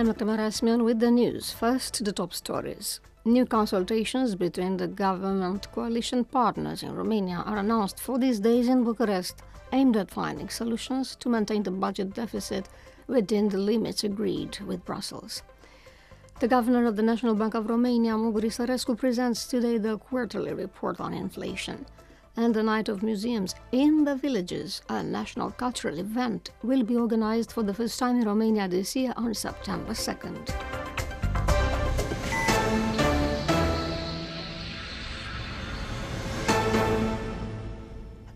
I'm Dr. Marasmian with the news. First, the top stories. New consultations between the government coalition partners in Romania are announced for these days in Bucharest, aimed at finding solutions to maintain the budget deficit within the limits agreed with Brussels. The governor of the National Bank of Romania, Mugur Isărescu, presents today the quarterly report on inflation and the Night of Museums in the Villages, a national cultural event, will be organized for the first time in Romania this year on September 2nd.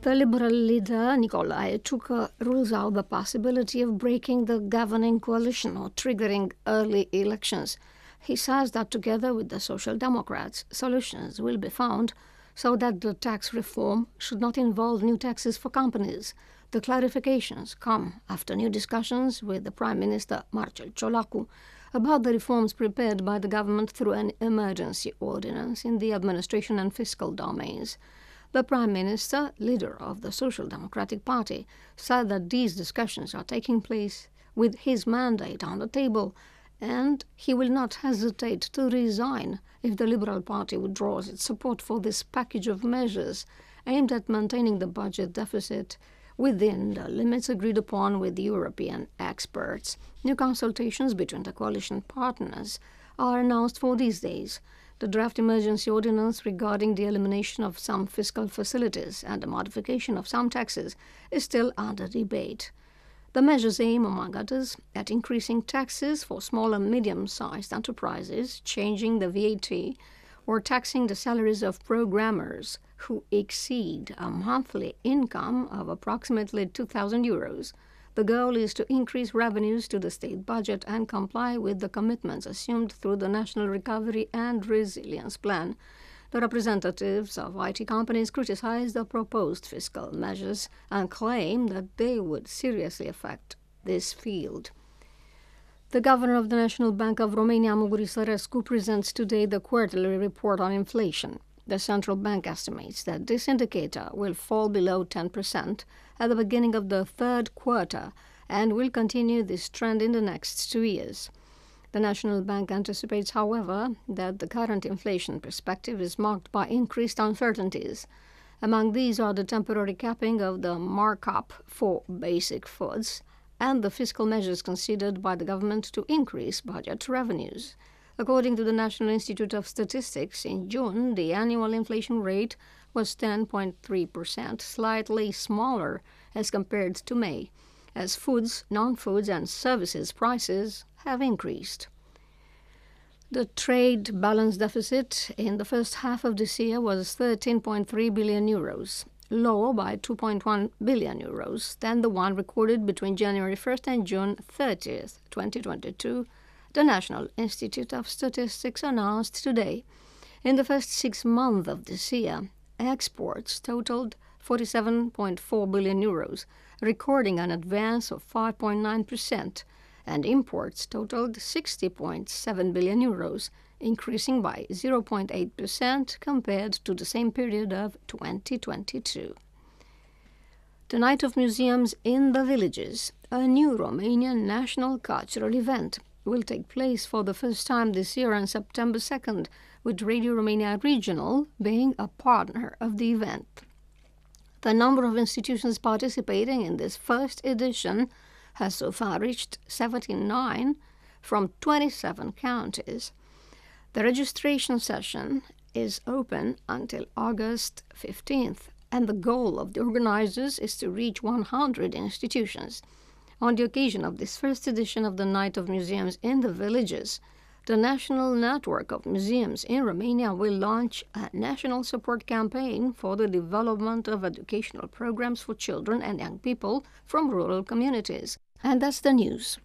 The Liberal leader, Nicolae Ciucă, rules out the possibility of breaking the governing coalition or triggering early elections. He says that together with the Social Democrats, solutions will be found so that the tax reform should not involve new taxes for companies. The clarifications come after new discussions with the Prime Minister Marcel Ciolacu about the reforms prepared by the government through an emergency ordinance in the administration and fiscal domains. The Prime Minister, leader of the Social Democratic Party, said that these discussions are taking place with his mandate on the table and he will not hesitate to resign if the Liberal Party withdraws its support for this package of measures aimed at maintaining the budget deficit within the limits agreed upon with European experts. New consultations between the coalition partners are announced for these days. The draft emergency ordinance regarding the elimination of some fiscal facilities and the modification of some taxes is still under debate. The measures aim, among others, at increasing taxes for small and medium sized enterprises, changing the VAT, or taxing the salaries of programmers who exceed a monthly income of approximately 2,000 euros. The goal is to increase revenues to the state budget and comply with the commitments assumed through the National Recovery and Resilience Plan. The representatives of IT companies criticized the proposed fiscal measures and claimed that they would seriously affect this field. The governor of the National Bank of Romania, Mugur Isărescu, presents today the quarterly report on inflation. The central bank estimates that this indicator will fall below 10% at the beginning of the third quarter and will continue this trend in the next two years. The National Bank anticipates, however, that the current inflation perspective is marked by increased uncertainties. Among these are the temporary capping of the markup for basic foods and the fiscal measures considered by the government to increase budget revenues. According to the National Institute of Statistics, in June, the annual inflation rate was 10.3%, slightly smaller as compared to May, as foods, non foods, and services prices have increased. The trade balance deficit in the first half of this year was 13.3 billion euros, lower by 2.1 billion euros than the one recorded between January 1st and June 30th, 2022, the National Institute of Statistics announced today. In the first six months of this year, exports totaled 47.4 billion euros, recording an advance of 5.9 percent and imports totaled 60.7 billion euros, increasing by 0.8% compared to the same period of 2022. The Night of Museums in the Villages, a new Romanian national cultural event, will take place for the first time this year on September 2nd, with Radio Romania Regional being a partner of the event. The number of institutions participating in this first edition has so far reached 79 from 27 counties. The registration session is open until August 15th, and the goal of the organizers is to reach 100 institutions. On the occasion of this first edition of the Night of Museums in the Villages, the National Network of Museums in Romania will launch a national support campaign for the development of educational programs for children and young people from rural communities. And that's the news.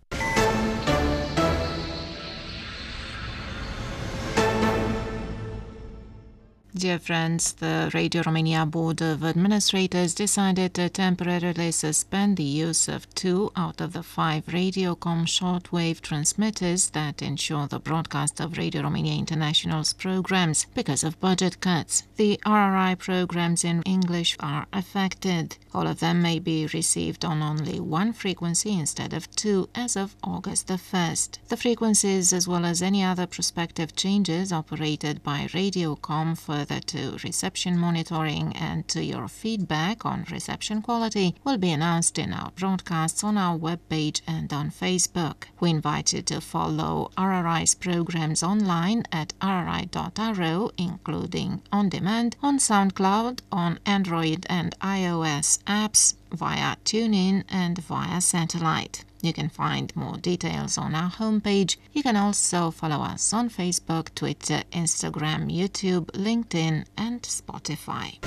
Dear friends, the Radio Romania Board of Administrators decided to temporarily suspend the use of two out of the five Radiocom shortwave transmitters that ensure the broadcast of Radio Romania International's programs because of budget cuts. The RRI programs in English are affected. All of them may be received on only one frequency instead of two as of August the 1st. The frequencies, as well as any other prospective changes operated by Radiocom further to uh, reception monitoring and to your feedback on reception quality, will be announced in our broadcasts on our webpage and on Facebook. We invite you to follow RRI's programs online at rri.ro, including on demand, on SoundCloud, on Android and iOS apps, via TuneIn, and via satellite. You can find more details on our homepage. You can also follow us on Facebook, Twitter, Instagram, YouTube, LinkedIn, and Spotify.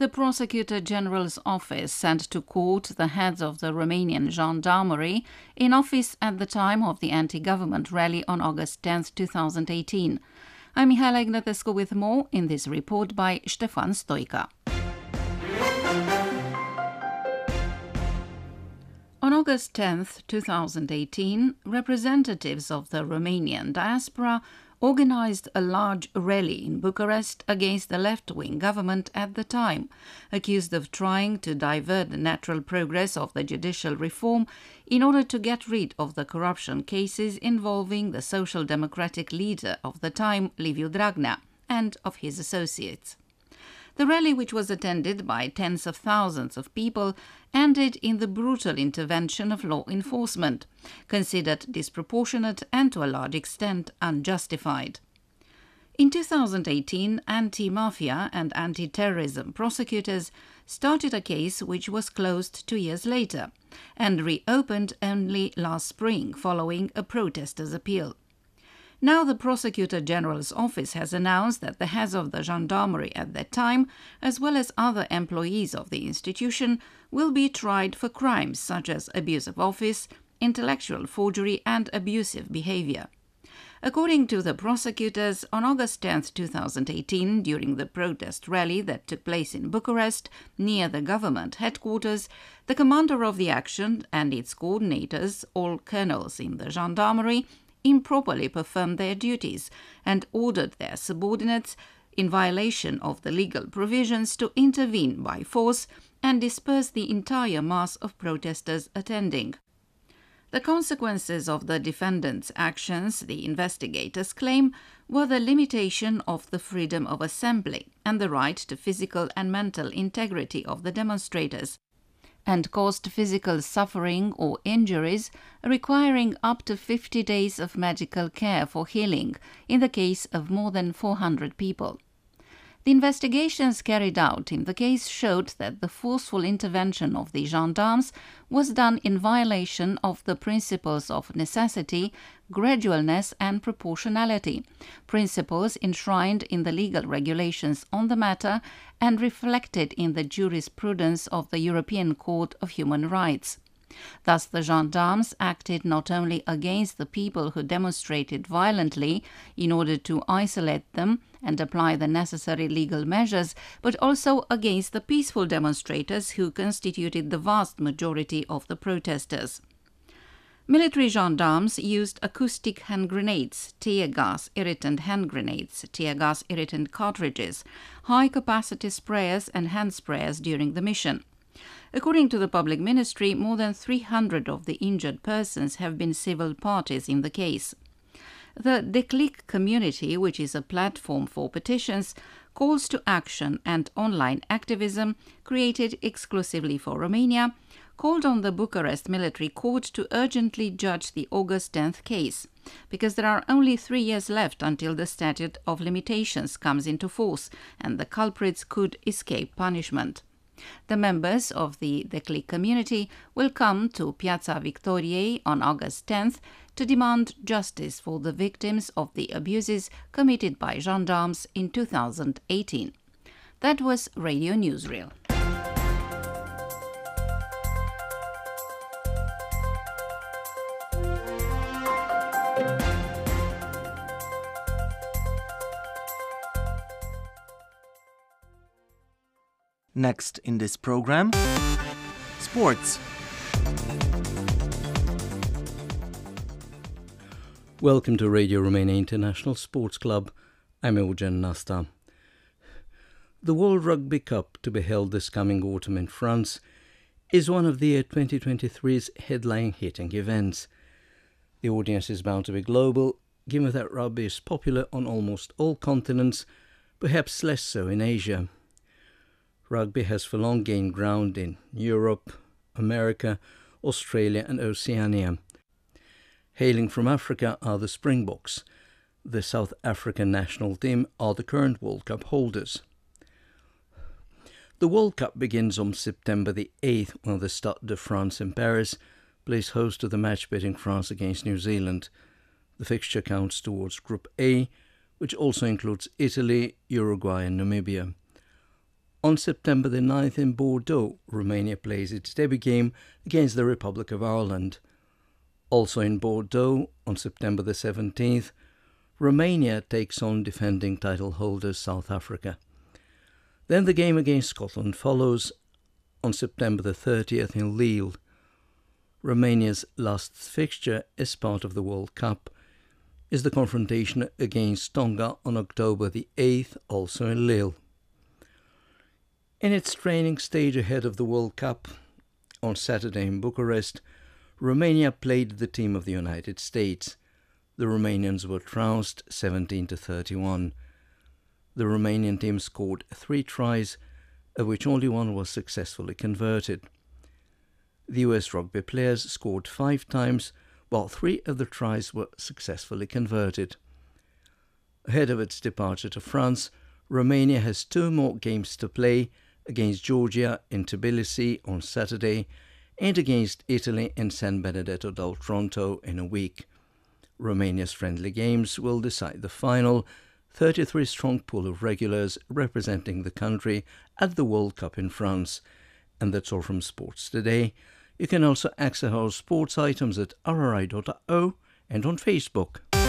The Prosecutor General's office sent to court the heads of the Romanian gendarmerie in office at the time of the anti government rally on August 10, 2018. I'm Mihaela Ignatescu with more in this report by Stefan Stoica. On August 10, 2018, representatives of the Romanian diaspora organized a large rally in Bucharest against the left wing government at the time, accused of trying to divert the natural progress of the judicial reform in order to get rid of the corruption cases involving the social democratic leader of the time, Liviu Dragnea, and of his associates. The rally, which was attended by tens of thousands of people, ended in the brutal intervention of law enforcement, considered disproportionate and to a large extent unjustified. In 2018, anti mafia and anti terrorism prosecutors started a case which was closed two years later and reopened only last spring following a protester's appeal. Now, the Prosecutor General's office has announced that the heads of the gendarmerie at that time, as well as other employees of the institution, will be tried for crimes such as abuse of office, intellectual forgery, and abusive behavior. According to the prosecutors, on August 10, 2018, during the protest rally that took place in Bucharest, near the government headquarters, the commander of the action and its coordinators, all colonels in the gendarmerie, improperly performed their duties and ordered their subordinates, in violation of the legal provisions, to intervene by force and disperse the entire mass of protesters attending. The consequences of the defendants' actions, the investigators claim, were the limitation of the freedom of assembly and the right to physical and mental integrity of the demonstrators, and caused physical suffering or injuries requiring up to 50 days of medical care for healing in the case of more than 400 people. The investigations carried out in the case showed that the forceful intervention of the gendarmes was done in violation of the principles of necessity, gradualness, and proportionality, principles enshrined in the legal regulations on the matter and reflected in the jurisprudence of the European Court of Human Rights. Thus, the gendarmes acted not only against the people who demonstrated violently in order to isolate them and apply the necessary legal measures, but also against the peaceful demonstrators who constituted the vast majority of the protesters. Military gendarmes used acoustic hand grenades, tear gas irritant hand grenades, tear gas irritant cartridges, high capacity sprayers, and hand sprayers during the mission. According to the public ministry, more than 300 of the injured persons have been civil parties in the case. The Declic community, which is a platform for petitions, calls to action and online activism created exclusively for Romania, called on the Bucharest military court to urgently judge the August 10th case, because there are only three years left until the statute of limitations comes into force and the culprits could escape punishment. The members of the Declic community will come to Piața Victoriei on August 10th to demand justice for the victims of the abuses committed by gendarmes in 2018. That was Radio Newsreel. Next in this program, sports. Welcome to Radio Romania International Sports Club. I'm Eugen Nasta. The World Rugby Cup, to be held this coming autumn in France, is one of the year 2023's headline hitting events. The audience is bound to be global, given that rugby is popular on almost all continents, perhaps less so in Asia. Rugby has for long gained ground in Europe, America, Australia, and Oceania. Hailing from Africa are the Springboks. The South African national team are the current World Cup holders. The World Cup begins on September the 8th when the Stade de France in Paris plays host to the match between France against New Zealand. The fixture counts towards Group A, which also includes Italy, Uruguay, and Namibia. On September the 9th in Bordeaux, Romania plays its debut game against the Republic of Ireland. Also in Bordeaux, on September the 17th, Romania takes on defending title holders South Africa. Then the game against Scotland follows on September the 30th in Lille. Romania's last fixture as part of the World Cup is the confrontation against Tonga on October the 8th, also in Lille. In its training stage ahead of the World Cup on Saturday in Bucharest, Romania played the team of the United States. The Romanians were trounced 17 to 31. The Romanian team scored three tries, of which only one was successfully converted. The US rugby players scored five times, while three of the tries were successfully converted. Ahead of its departure to France, Romania has two more games to play against Georgia in Tbilisi on Saturday and against Italy in San Benedetto del Tronto in a week. Romania's friendly games will decide the final 33 strong pool of regulars representing the country at the World Cup in France. And that's all from Sports Today. You can also access our sports items at rri.ro and on Facebook.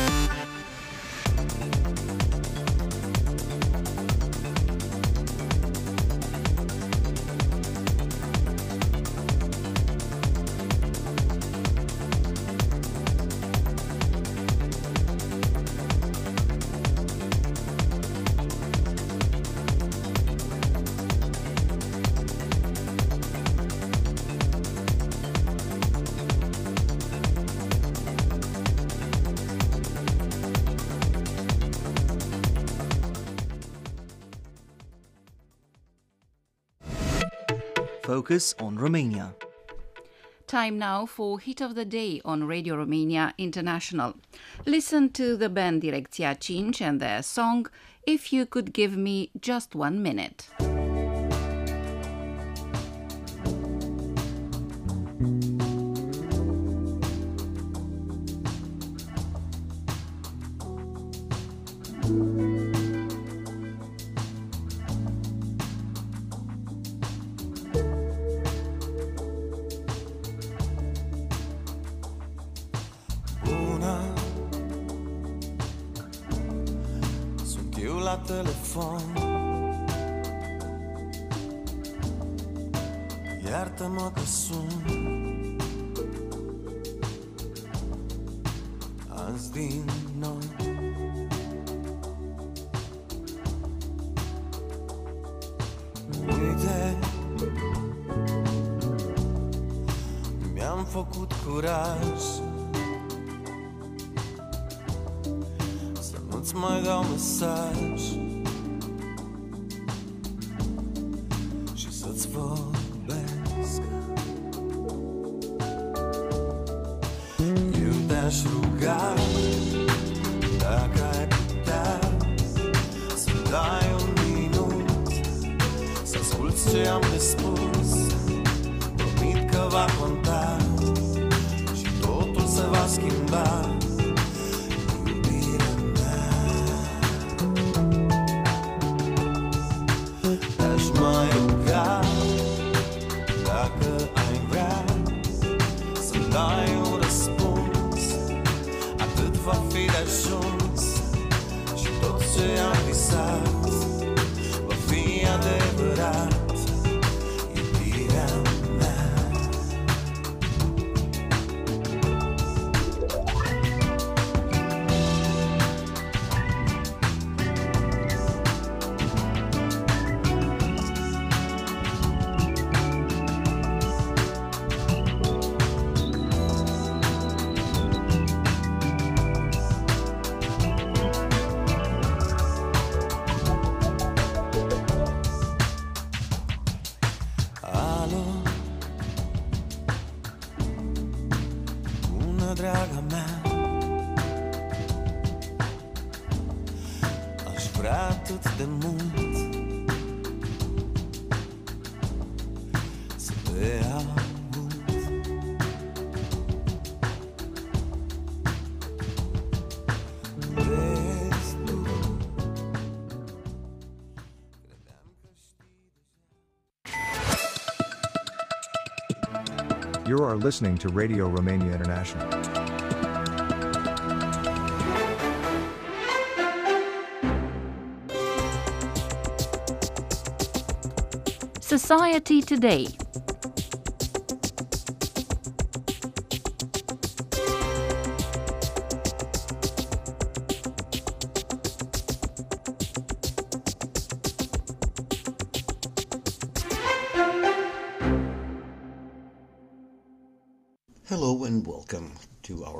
Focus on Romania. Time now for Hit of the Day on Radio Romania International. Listen to the band Direcția 5 and their song If You Could Give Me Just One Minute. You are listening to Radio Romania International. Society Today.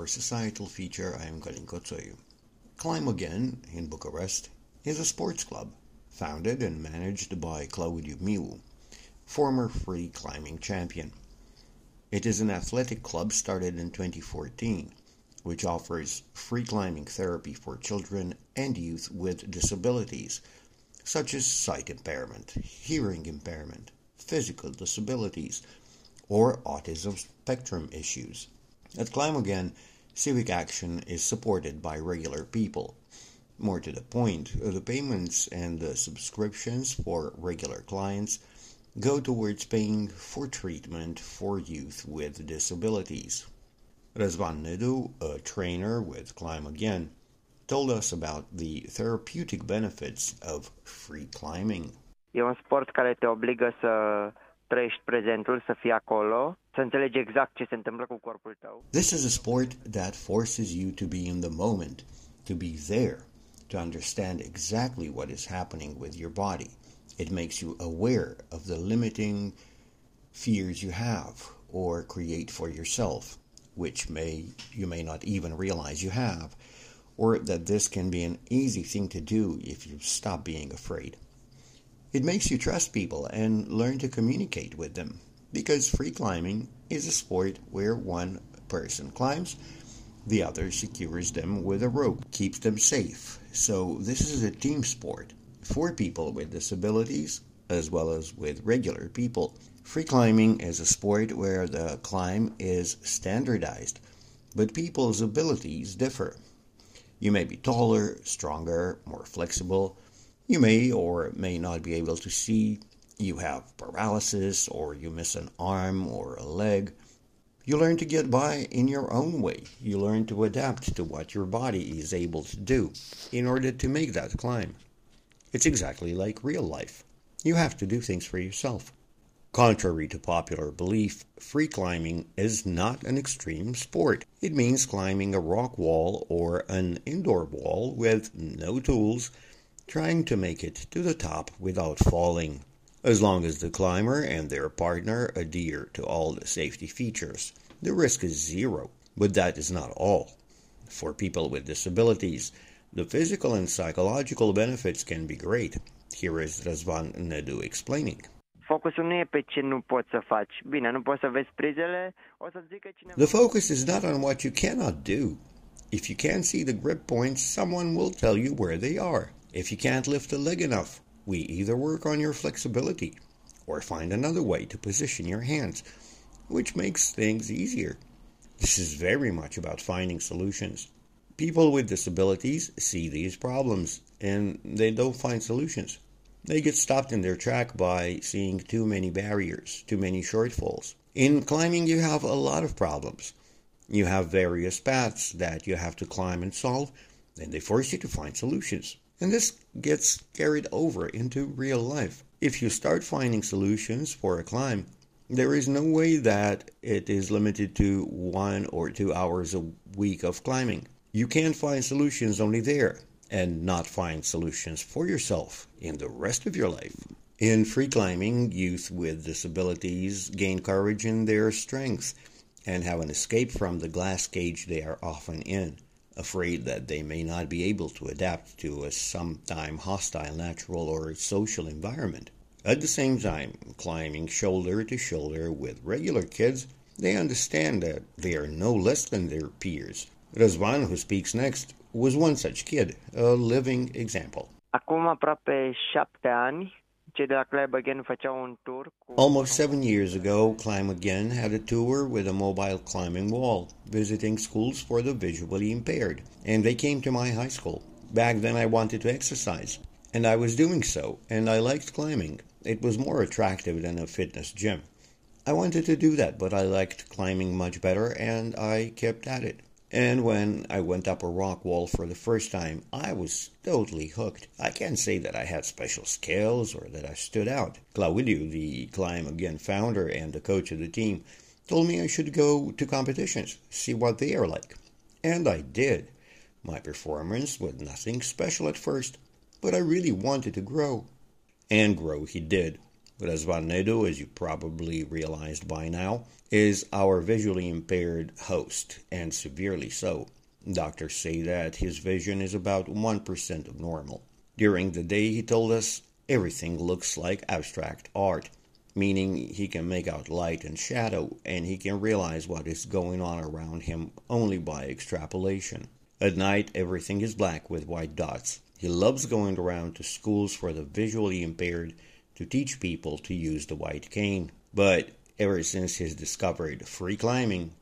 To our societal feature. I am Galin Kotsoyu. Climb Again in Bucharest is a sports club founded and managed by Claudiu Miu, former free climbing champion. It is an athletic club started in 2014, which offers free climbing therapy for children and youth with disabilities, such as sight impairment, hearing impairment, physical disabilities, or autism spectrum issues. At Climb Again, civic action is supported by regular people. More to the point, the payments and the subscriptions for regular clients go towards paying for treatment for youth with disabilities. Razvan Nedu, a trainer with Climb Again, told us about the therapeutic benefits of free climbing. E un sport care te obligă să trăiești prezentul, să fii acolo, să înțelegi exact ce se întâmplă cu corpul tău. This is a sport that forces you to be in the moment, to be there, to understand exactly what is happening with your body. It makes you aware of the limiting fears you have or create for yourself, which may you may not even realize you have, or that this can be an easy thing to do if you stop being afraid. It makes you trust people and learn to communicate with them because free climbing is a sport where one person climbs, the other secures them with a rope, keeps them safe. So this is a team sport for people with disabilities as well as with regular people. Free climbing is a sport where the climb is standardized, but people's abilities differ. You may be taller, stronger, more flexible. You may or may not be able to see. You have paralysis, or you miss an arm or a leg. You learn to get by in your own way. You learn to adapt to what your body is able to do in order to make that climb. It's exactly like real life. You have to do things for yourself. Contrary to popular belief, free climbing is not an extreme sport. It means climbing a rock wall or an indoor wall with no tools, trying to make it to the top without falling. As long as the climber and their partner adhere to all the safety features, the risk is zero. But that is not all. For people with disabilities, The physical and psychological benefits can be great. Here is Razvan Nedu explaining. Focusul nu pe ce nu poți să faci. Bine, nu poți să vezi prizele, o să zică cineva... The focus is not on what you cannot do. If you can't see the grip points, someone will tell you where they are. If you can't lift a leg enough, we either work on your flexibility or find another way to position your hands, which makes things easier. This is very much about finding solutions. People with disabilities see these problems and they don't find solutions. They get stopped in their track by seeing too many barriers, too many shortfalls. In climbing, you have a lot of problems. You have various paths that you have to climb and solve, and they force you to find solutions. And this gets carried over into real life. If you start finding solutions for a climb, there is no way that it is limited to one or two hours a week of climbing. You can find solutions only there and not find solutions for yourself in the rest of your life. In free climbing, youth with disabilities gain courage in their strength and have an escape from the glass cage they are often in, afraid that they may not be able to adapt to a sometime hostile natural or social environment. At the same time, climbing shoulder to shoulder with regular kids, they understand that they are no less than their peers. Razvan, who speaks next, was one such kid, a living example. Acum aproape șapte ani, cei de la Climb Again făceau un tur cu... Almost seven years ago, Climb Again had a tour with a mobile climbing wall, visiting schools for the visually impaired, and they came to my high school. Back then, I wanted to exercise, and I was doing so, and I liked climbing. It was more attractive than a fitness gym. I wanted to do that, but I liked climbing much better, and I kept at it. And when I went up a rock wall for the first time, I was totally hooked. I can't say that I had special skills or that I stood out. Claudiu, the Climb Again founder and the coach of the team, told me I should go to competitions, see what they are like. And I did. My performance was nothing special at first, but I really wanted to grow. And grow he did. Razvan Nedu, as you probably realized by now, is our visually impaired host, and severely so. Doctors say that his vision is about 1% of normal. During the day, he told us everything looks like abstract art, meaning he can make out light and shadow, and he can realize what is going on around him only by extrapolation. At night, everything is black with white dots. He loves going around to schools for the visually impaired to teach people to use the white cane. But ever since he's discovered free climbing,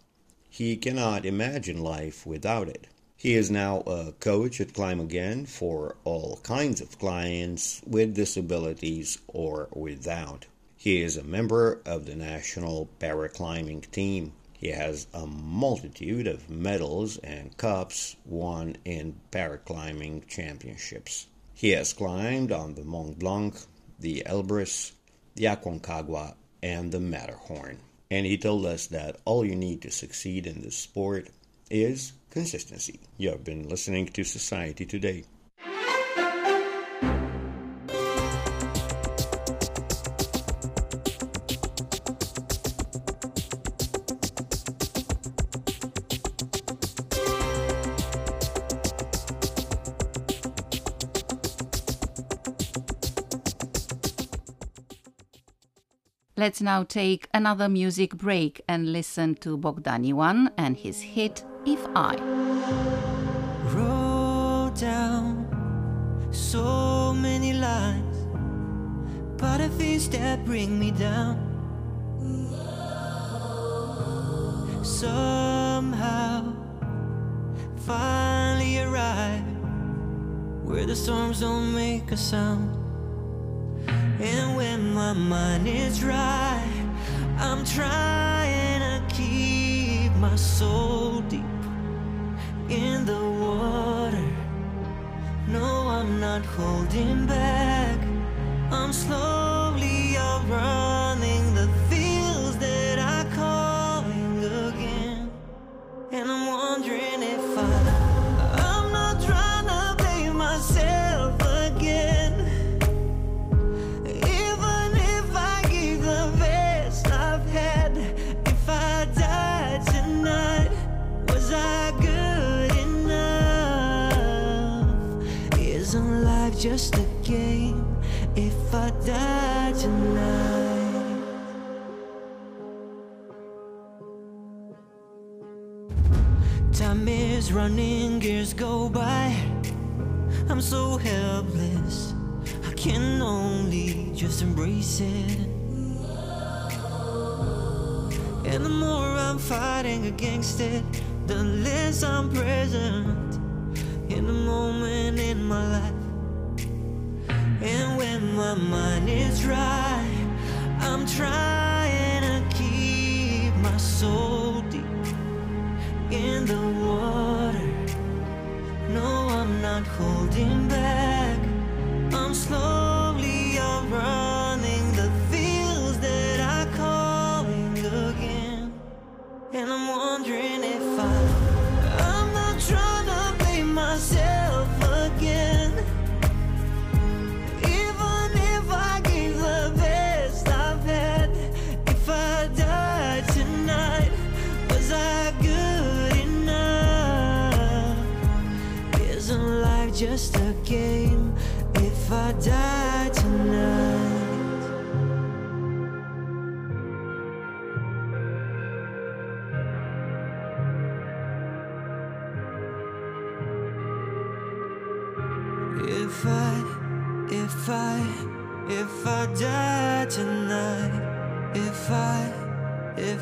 he cannot imagine life without it. He is now a coach at Climb Again for all kinds of clients with disabilities or without. He is a member of the national paraclimbing team. He has a multitude of medals and cups won in paraclimbing championships. He has climbed on the Mont Blanc, the Elbrus, the Aconcagua, and the Matterhorn. And he told us that all you need to succeed in this sport is consistency. You have been listening to Society Today. Let's now take another music break and listen to Bogdan Ioan and his hit If I. Wrote down so many lines, bring me down. Somehow, finally arrive where the storms don't make a sound. And when my mind is dry, I'm trying to keep my soul deep in the water. No, I'm not holding back. I'm slowly fighting the less I'm present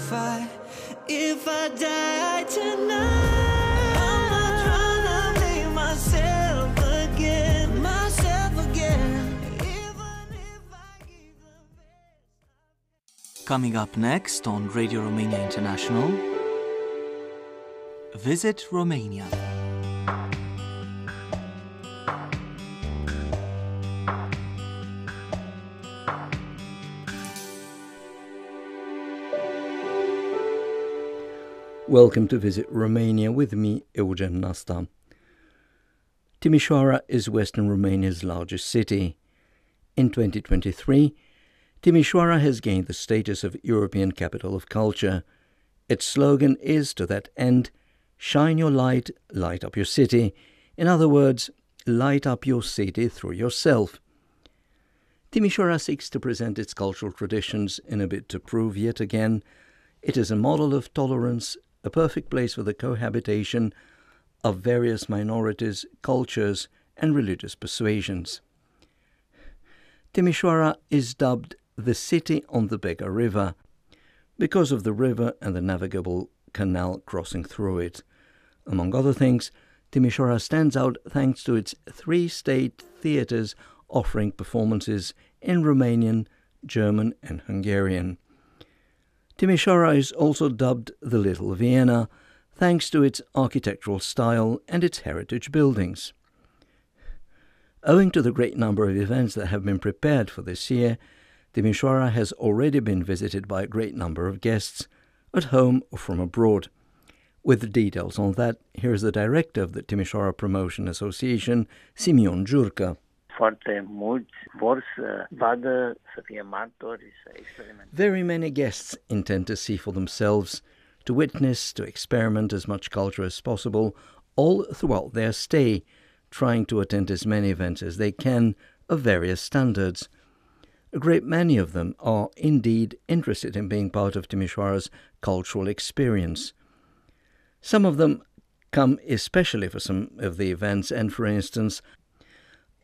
if I, if I die tonight. Coming up next on Radio Romania International, Visit Romania. Welcome to visit Romania with me, Eugen Nasta. Timișoara is Western Romania's largest city. In 2023, Timișoara has gained the status of European Capital of Culture. Its slogan is, to that end, Shine your light, light up your city. In other words, light up your city through yourself. Timișoara seeks to present its cultural traditions in a bid to prove yet again it is a model of tolerance, a perfect place for the cohabitation of various minorities, cultures, and religious persuasions. Timișoara is dubbed the city on the Bega River because of the river and the navigable canal crossing through it. Among other things, Timișoara stands out thanks to its three state theatres offering performances in Romanian, German, and Hungarian. Timișoara is also dubbed the Little Vienna, thanks to its architectural style and its heritage buildings. Owing to the great number of events that have been prepared for this year, Timișoara has already been visited by a great number of guests, at home or from abroad. With the details on that, here is the director of the Timișoara Promotion Association, Simeon Jurka. Foarte mulți vor să vadă, să fie martori, să experimenteze. Very many guests intend to see for themselves, to witness, to experiment as much culture as possible, all throughout their stay, trying to attend as many events as they can of various standards. A great many of them are indeed interested in being part of Timișoara's cultural experience. Some of them come especially for some of the events, and for instance,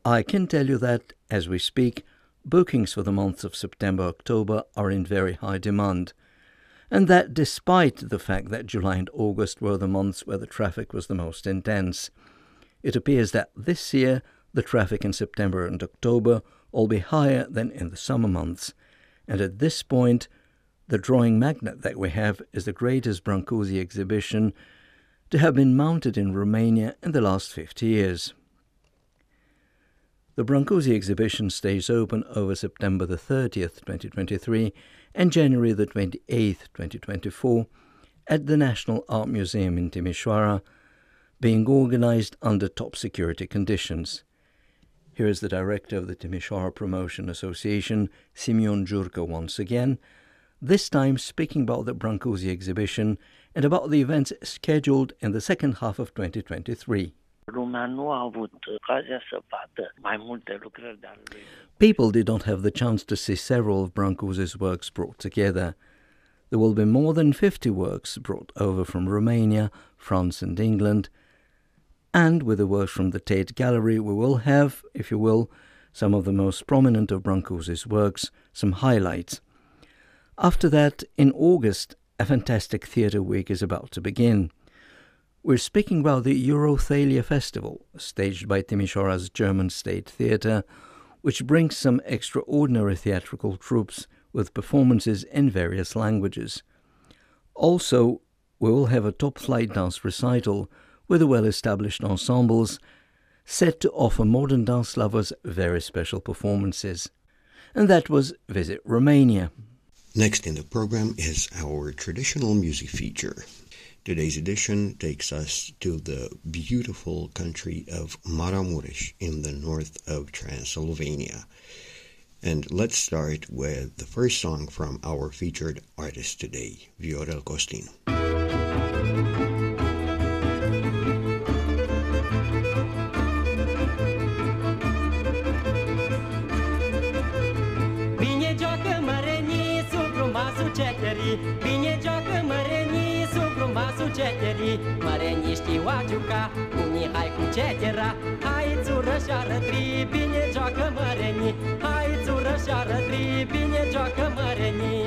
I can tell you that, as we speak, bookings for the months of September October are in very high demand, and that despite the fact that July and August were the months where the traffic was the most intense. It appears that this year the traffic in September and October will be higher than in the summer months, and at this point, the drawing magnet that we have is the greatest Brancusi exhibition to have been mounted in Romania in the last 50 years. The Brancusi exhibition stays open over September the 30th, 2023 and January the 28th, 2024 at the National Art Museum in Timișoara, being organized under top security conditions. Here is the director of the Timișoara Promotion Association, Simeon Jurka, once again, this time speaking about the Brancusi exhibition and about the events scheduled in the second half of 2023. Nu a avut ocazia să vadă mai multe lucrări de lui. People did not have the chance to see several of Brancusi's works brought together. There will be more than 50 works brought over from Romania, France, and England. And with the works from the Tate Gallery, we will have, if you will, some of the most prominent of Brancusi's works, some highlights. After that, in August, a fantastic theatre week is about to begin. We're speaking about the Eurothalia Festival, staged by Timisoara's German State Theatre, which brings some extraordinary theatrical troupes with performances in various languages. Also, we will have a top flight dance recital with the well established ensembles set to offer modern dance lovers very special performances. And that was Visit Romania. Next in the program is our traditional music feature. Today's edition takes us to the beautiful country of Maramuresh in the north of Transylvania. And let's start with the first song from our featured artist today, Viorel Costin. Arătri, bine joacă mărenii. Hai țură și arătri, bine joacă mărenii.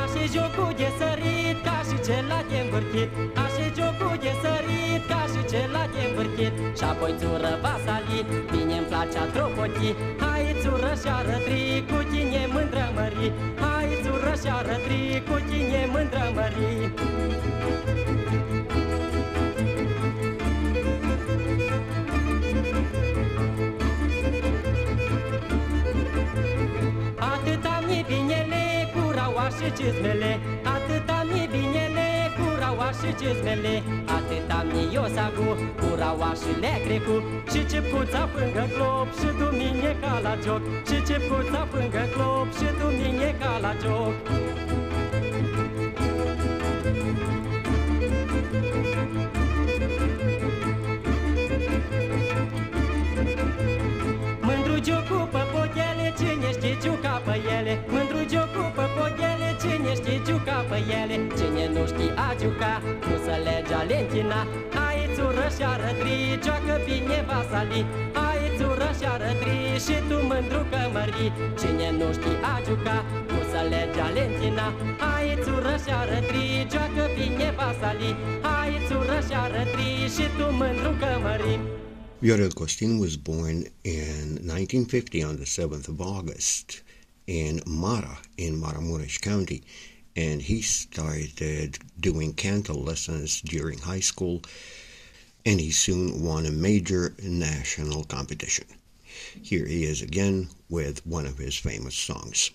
Așa jocul de sărit ca și celălalt de învârtit Așa jocul de sărit ca și celălalt de învârtit Și apoi țură va sali, bine-mi place a tropoti Hai țură și arătri, cu tine mândră mări Hai țură și arătri, cu tine mândră mări Atâta mi binele cu raua și cizmele Atâta mi binele cu raua și cizmele Atâta mi iosagu cu raua și lecrecu Și cipuța pângă clop și duminica la joc. Și cipuța pângă clop și duminica la joc. Mândru jocu pe poghele, cine știe juca pe ele. Mândru jocu pe poghele, cine știe juca pe ele Cine nu știe a juca, nu să legea lentina Hai țură și arătri, joacă bine vasali. Hai țură și arătri și tu mândru cămări Cine nu știe a juca, nu să legea lentina Hai țură și arătri, joacă bine vasali. Hai țură și arătri și tu mândru cămări Viorel Costin was born in 1950 on the 7th of August in Mara in Maramuresh County, and he started doing canto lessons during high school, and he soon won a major national competition. Here he is again with one of his famous songs.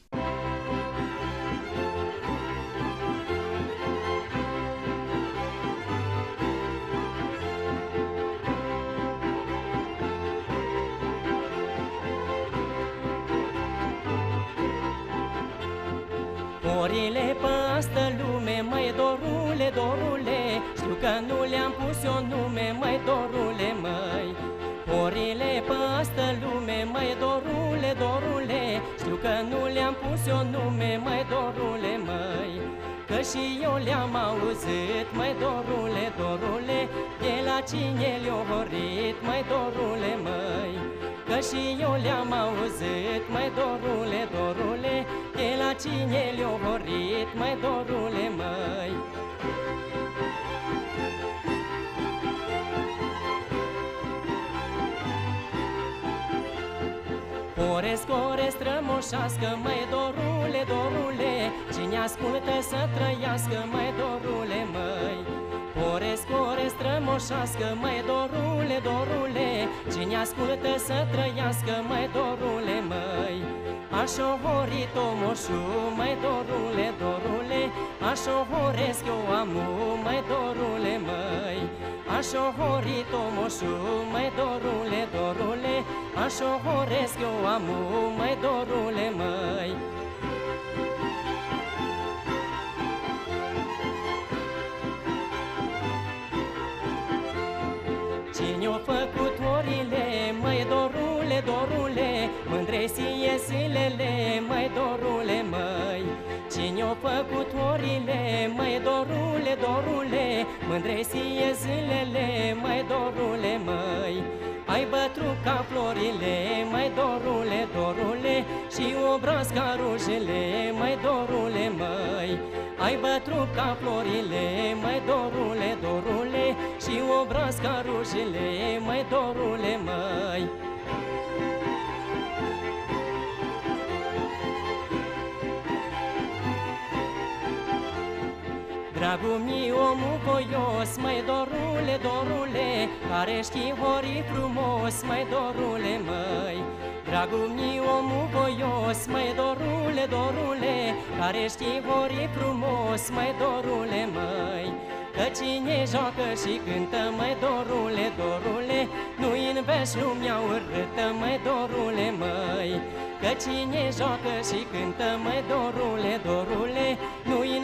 Măi Așa horit o moșu, mai dorule, dorule Așa horesc eu amu, mai dorule măi. Cine-o făcut orile, măi dorule, dorule Mândre zilele, măi dorule, măi Cine-o făcut orile, măi dorule, dorule Mândre zilele, măi dorule, măi. Ai bătrut ca florile, mai dorule, dorule Și obraz ca rujele, mai dorule, măi. Ai bătrut ca florile, mai dorule, dorule Și obraz ca rujele, mai dorule, măi Dragul meu, omul voios, mai dorule, dorule Care știi horii frumos, mai dorule, măi. Dragul meu, omul voios, mai dorule, dorule Care știi horii frumos, mai dorule, măi. Că cine joacă și cântă, mai dorule, dorule Nu-i în lumea urâtă, mai dorule, măi. Că cine joacă și cântă, mai dorule, dorule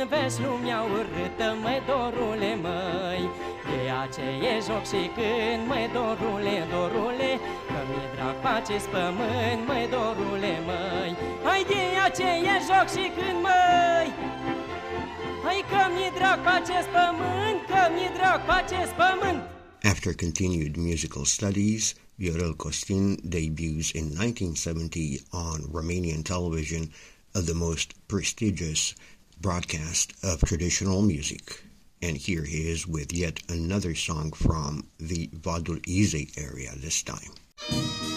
Lumea urâtă, mai dorule, măi. De aceea joc și când, mai dorule, dorule Că mi-e drag pământ, mai dorule, măi. Hai de aceea joc și când, măi. Hai că mi-e drag pământ, că mi-e drag pământ. After continued musical studies, Viorel Costin debuts in 1970 on Romanian television of the most prestigious broadcast of traditional music. And here he is with yet another song from the Vadul Ize area this time.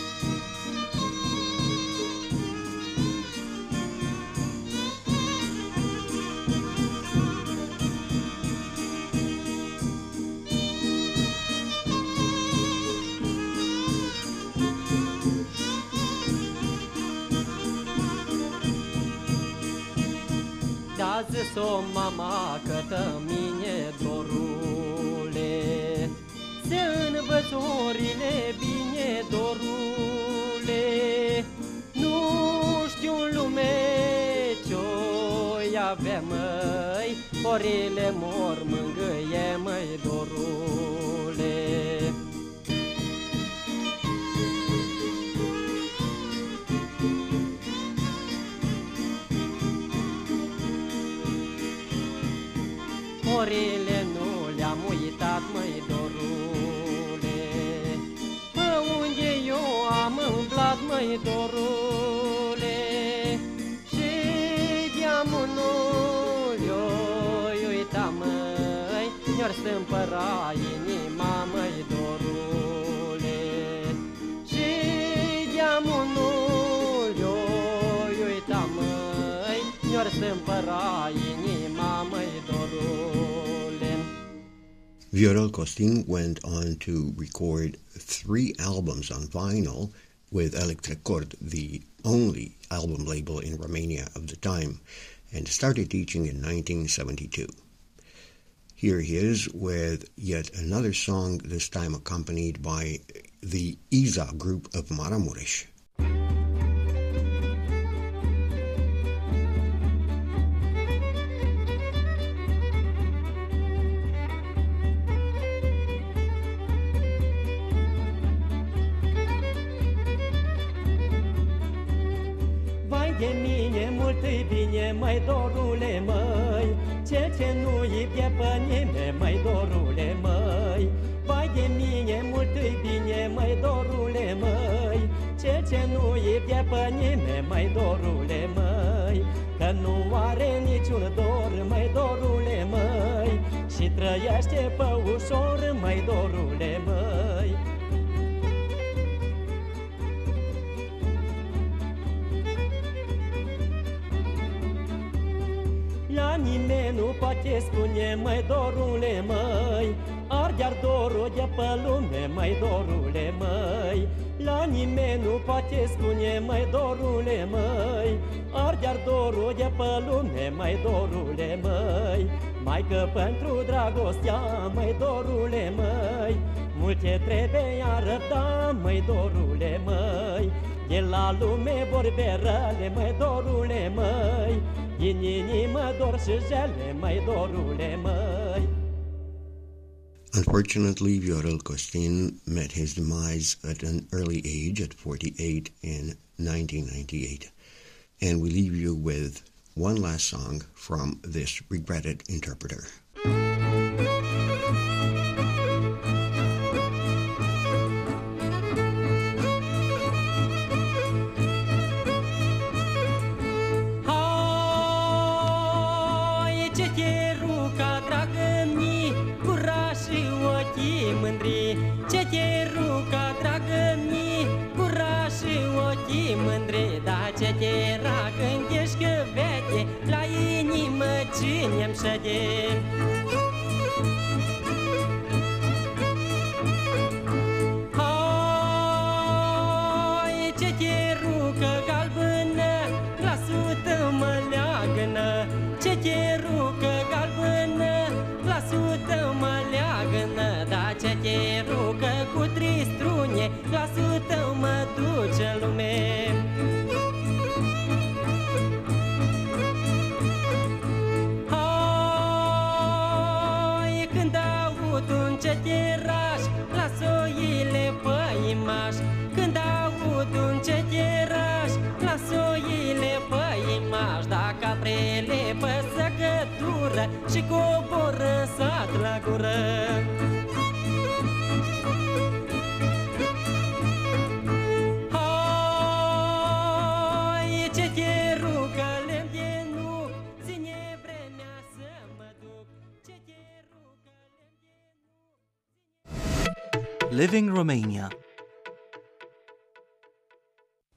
Că mine dorule Se învățorile bine dorule. Nu știu lume ce-o avea măi Orile mor măi dorule Și deamânul eu uita, măi Mi-or stâmpăra inima, măi dorule. Și deamânul eu uita, măi Mi-or stâmpăra inima, măi Viorel Costin went on to record three albums on vinyl with Electrecord, the only album label in Romania of the time, and started teaching in 1972. Here he is with yet another song, this time accompanied by the Iza group of Maramuresh. Nimeni, mai dorule, măi Că nu are niciun dor, mai dorule, măi Și trăiește pe ușor, mai dorule, măi. La nimeni nu poate spune, măi, dorule, măi Arde-ar dorul de pe lume, măi, dorule, măi La nimeni nu poate spune, măi, dorule, măi Arde-ar dorul de pe lume, măi, dorule, măi Mai că pentru dragostea, măi, dorule, măi Multe trebuie arăta, măi dorule, măi De la lume vorbe răle, măi dorule, măi Din inimă dor și jele, măi dorule, măi Unfortunately, Viorel Costin met his demise at an early age, at 48 in 1998. And we leave you with one last song from this regretted interpreter.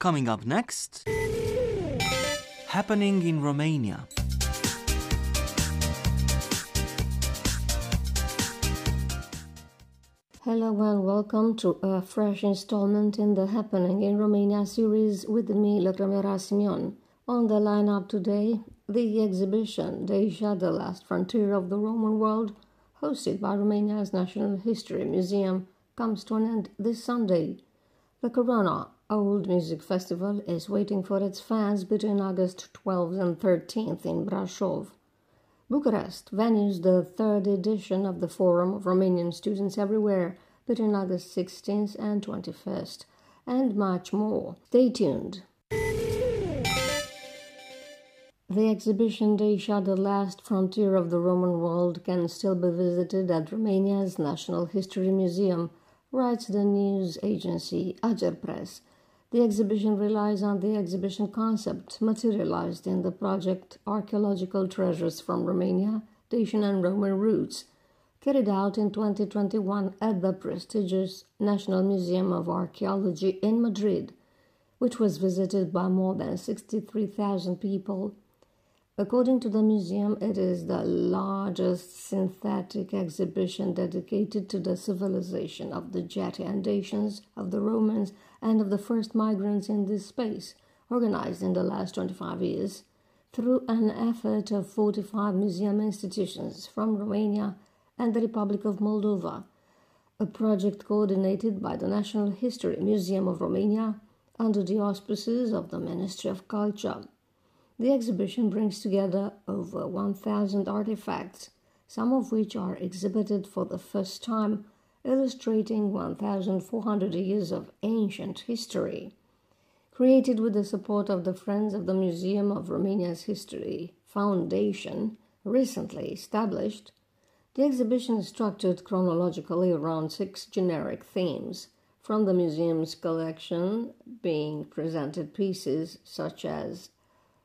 Coming up next Happening in Romania. Hello and welcome to a fresh installment in the Happening in Romania series with me, Lăcrămioara Simion. On the lineup today, the exhibition Dacia the Last Frontier of the Roman World, hosted by Romania's National History Museum, comes to an end this Sunday. The Corona Old Music Festival is waiting for its fans between August 12th and 13th in Brasov. Bucharest venues the third edition of the Forum of Romanian Students Everywhere between August 16th and 21st, and much more. Stay tuned. The exhibition Dacia the Last Frontier of the Roman World can still be visited at Romania's National History Museum, writes the news agency Agerpres. The exhibition relies on the exhibition concept materialized in the project Archaeological Treasures from Romania, Dacian and Roman Roots, carried out in 2021 at the prestigious National Museum of Archaeology in Madrid, which was visited by more than 63,000 people. According to the museum, it is the largest synthetic exhibition dedicated to the civilization of the Geti and Dacians, of the Romans, and of the first migrants in this space, organized in the last 25 years through an effort of 45 museum institutions from Romania and the Republic of Moldova, a project coordinated by the National History Museum of Romania under the auspices of the Ministry of Culture. The exhibition brings together over 1,000 artifacts, some of which are exhibited for the first time, illustrating 1,400 years of ancient history. Created with the support of the Friends of the Museum of Romania's History Foundation, recently established, the exhibition is structured chronologically around six generic themes. From the museum's collection being presented pieces such as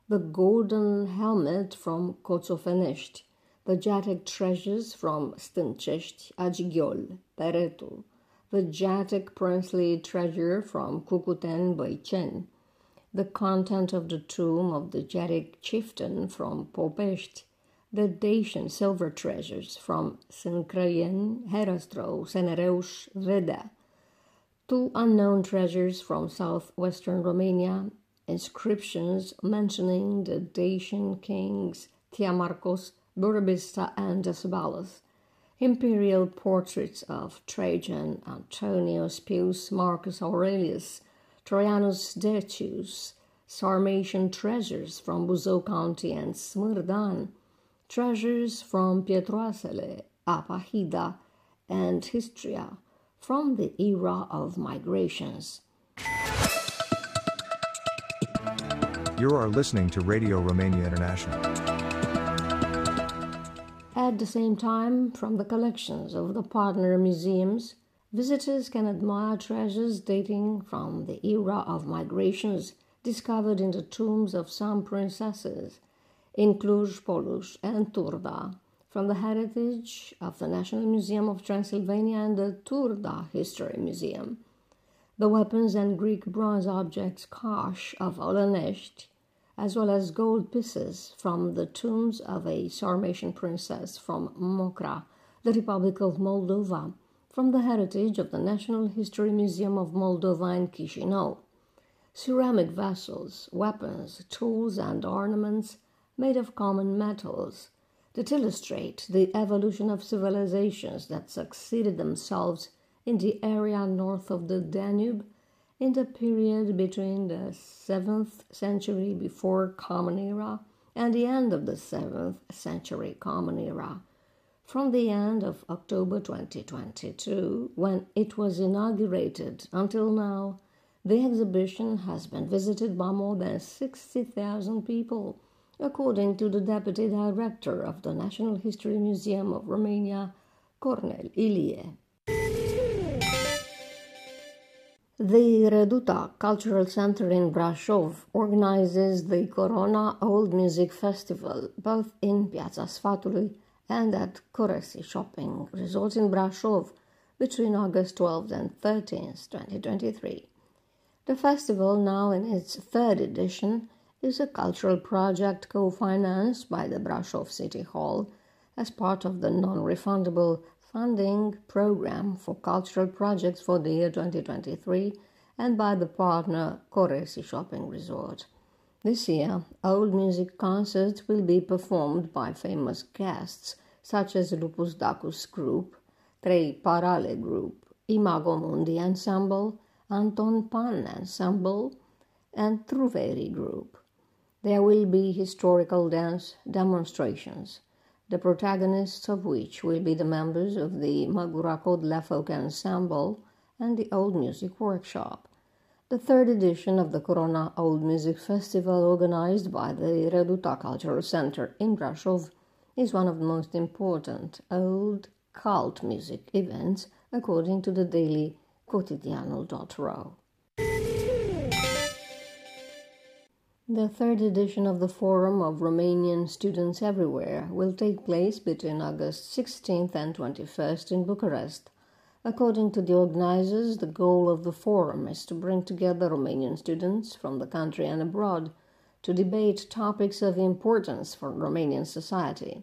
the golden helmet from Coțofenești, the Getic treasures from Stâncești, Agighiol, Peretu, the Getic princely treasure from Cucuten, Băiceni, the content of the tomb of the Getic chieftain from Popești, the Dacian silver treasures from Sâncrăieni, Herăstrău, Senereuș, Vedea, two unknown treasures from southwestern Romania, inscriptions mentioning the Dacian kings Tiamarcos, Burebista, and Decebalus, imperial portraits of Trajan, Antonius Pius, Marcus Aurelius, Trojanus Decius, Sarmatian treasures from Buzău County and Smârdan, treasures from Pietroasele, Apahida, and Histria from the era of migrations. You are listening to Radio Romania International. At the same time, from the collections of the partner museums, visitors can admire treasures dating from the era of migrations discovered in the tombs of some princesses in Cluj-Poluș and Turda, from the heritage of the National Museum of Transylvania and the Turda History Museum, the weapons and Greek bronze objects cache of Olănești, as well as gold pieces from the tombs of a Sarmatian princess from Mokra, the Republic of Moldova, from the heritage of the National History Museum of Moldova in Chisinau. Ceramic vessels, weapons, tools, and ornaments made of common metals that illustrate the evolution of civilizations that succeeded themselves in the area north of the Danube in the period between the 7th century before Common Era and the end of the 7th century Common Era. From the end of October 2022, when it was inaugurated, until now, the exhibition has been visited by more than 60,000 people, according to the Deputy Director of the National History Museum of Romania, Cornel Ilie. The Reduta Cultural Center in Brașov organizes the Corona Old Music Festival both in Piața Sfatului and at Coresi Shopping Resort in Brașov between August 12th and 13th, 2023. The festival, now in its third edition, is a cultural project co financed by the Brașov City Hall as part of the non refundable funding program for cultural projects for the year 2023 and by the partner Coresi Shopping Resort. This year, old music concerts will be performed by famous guests such as Lupus Dacus Group, Trei Parale Group, Imago Mundi Ensemble, Anton Pann Ensemble, and Truveri Group. There will be historical dance demonstrations, the protagonists of which will be the members of the Magura Codlea Folk Ensemble and the Old Music Workshop. The third edition of the Corona Old Music Festival, organized by the Reduta Cultural Center in Brașov, is one of the most important old cult music events, according to the daily Cotidianul.ro. The third edition of the Forum of Romanian Students Everywhere will take place between August 16th and 21st in Bucharest. According to the organizers, the goal of the forum is to bring together Romanian students from the country and abroad to debate topics of importance for Romanian society.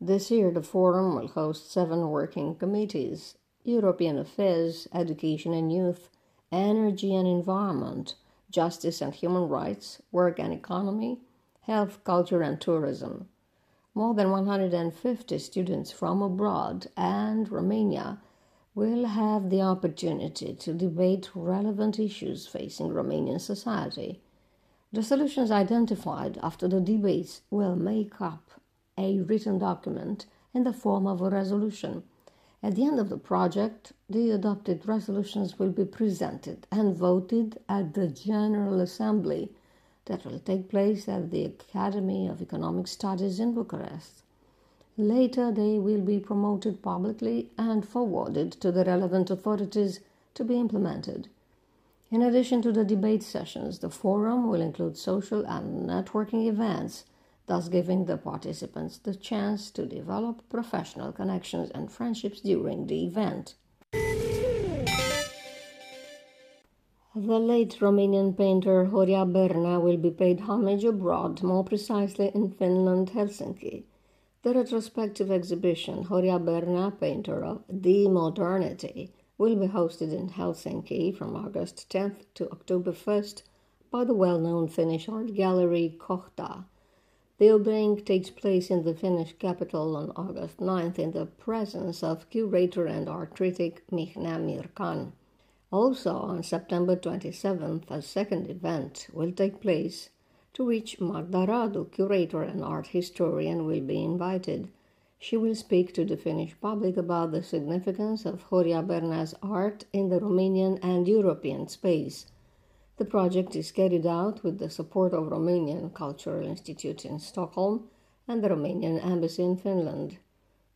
This year, the forum will host seven working committees European Affairs, Education and Youth, Energy and Environment, justice and human rights, work and economy, health, culture, and tourism. More than 150 students from abroad and Romania will have the opportunity to debate relevant issues facing Romanian society. The solutions identified after the debates will make up a written document in the form of a resolution at the end of the project, the adopted resolutions will be presented and voted at the General Assembly that will take place at the Academy of Economic Studies in Bucharest. Later, they will be promoted publicly and forwarded to the relevant authorities to be implemented. In addition to the debate sessions, the forum will include social and networking events thus giving the participants the chance to develop professional connections and friendships during the event. The late Romanian painter Horia Bernea will be paid homage abroad, more precisely in Finland, Helsinki. The retrospective exhibition, Horia Bernea, painter of the modernity, will be hosted in Helsinki from August 10th to October 1st by the well known Finnish art gallery Kohta. The opening takes place in the Finnish capital on August 9th in the presence of curator and art critic Mihnea Mircan. Also, on September 27th, a second event will take place to which Magda Radu, curator and art historian, will be invited. She will speak to the Finnish public about the significance of Horia Bernea's art in the Romanian and European space. The project is carried out with the support of Romanian Cultural Institute in Stockholm and the Romanian Embassy in Finland.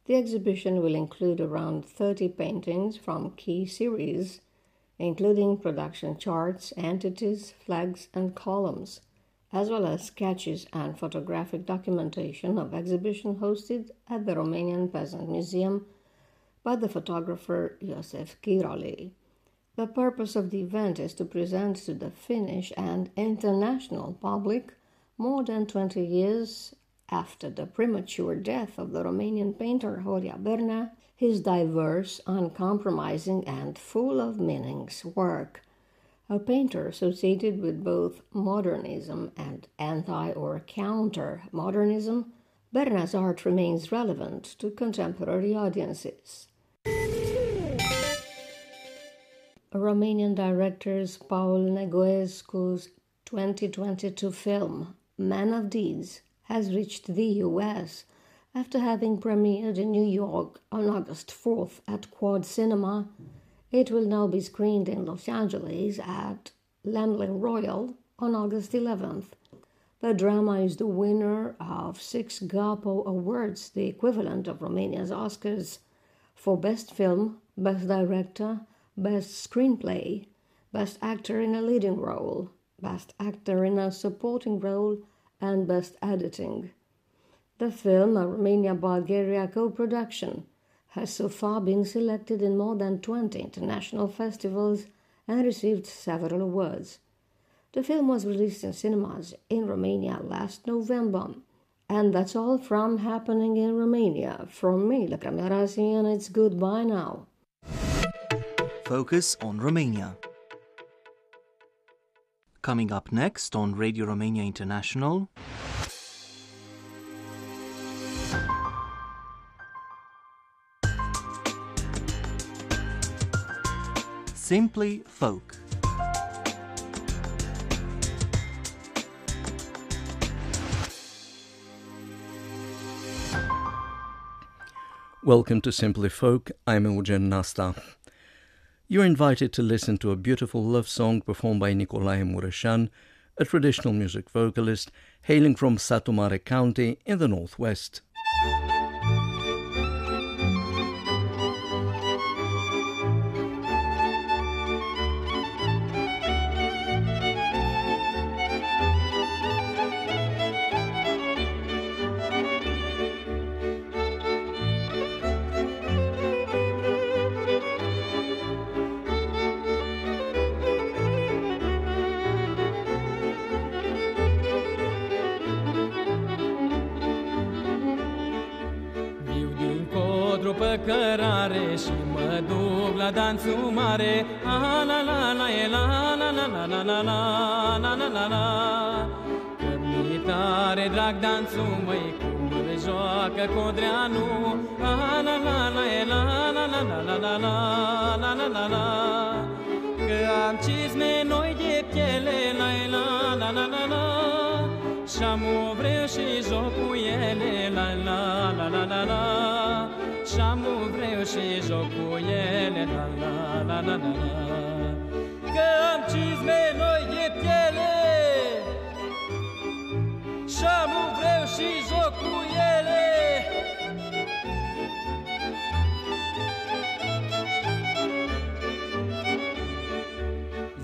The exhibition will include around 30 paintings from key series, including production charts, entities, flags, and columns as well as sketches and photographic documentation of exhibition hosted at the Romanian Peasant Museum by the photographer Josef Király. The purpose of the event is to present to the Finnish and international public more than 20 years after the premature death of the Romanian painter Horia Bernea, his diverse, uncompromising, and full of meanings work a painter associated with both modernism and anti or counter modernism, Bernea's art remains relevant to contemporary audiences. Romanian directors Paul Negoescu's 2022 film, Man of Deeds, has reached the US after having premiered in New York on August 4th at Quad Cinema it will now be screened in Los Angeles at Laemmle Royal on August 11th. The drama is the winner of six Gopo awards, the equivalent of Romania's Oscars, for Best Film, Best Director, Best Screenplay, Best Actor in a Leading Role, Best Actor in a Supporting Role, and Best Editing. The film, a Romania Bulgaria co production, has so far been selected in more than 20 international festivals and received several awards. The film was released in cinemas in Romania last November. And that's all from Happening in Romania. From me, La Camerasi, and it's goodbye now. Focus on Romania. Coming up next on Radio Romania International. Simply Folk. Welcome to Simply Folk. I'm Eugen Nasta. You're invited to listen to a beautiful love song performed by Nicolae Mureșan, a traditional music vocalist hailing from Satu Mare County in the northwest. La danțul mare Ah, la la la e la la la la la la la la la la la Că mi tare drag danțul măi Cum le joacă Codreanu Ah, la la la e la la la la la la la la la la la Că am cizme noi de piele La la la la la la Și-am o vreu și joc cu ele La la la la la la Și-am vreu și joc cu ele. La la la la la la Că am cizme noi de piele. Și-am vreu și joc cu ele.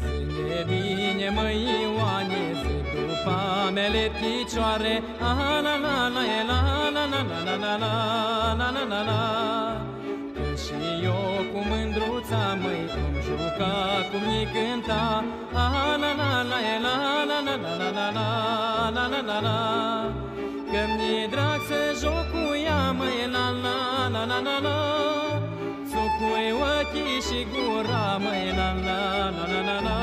Zâne bine măi Ioane Zi după mele picioare. Ah la la la e la la la la la la la la la la la Că și eu cu mândruța măi Cum juca, cum ni cânta Ah la la la e la la la la la la la la la la la Că mi-e drag să joc cu ea măi la la la la la la Sucui ochii și gura măi la la la la la la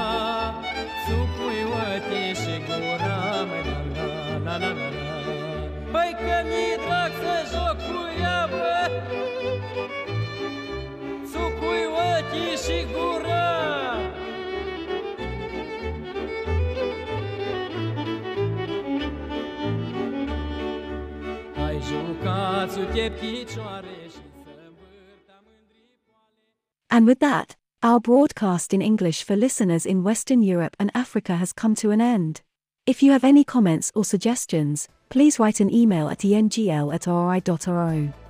Sucui ochii și gura măi la la la la la la Că mi-e drag să joc cu ea, bă Țucui ochii și gura Hai jucați-te picioare și And with that, our broadcast in English for listeners in Western Europe and Africa has come to an end. If you have any comments or suggestions, please write an email at engl at rri.ro.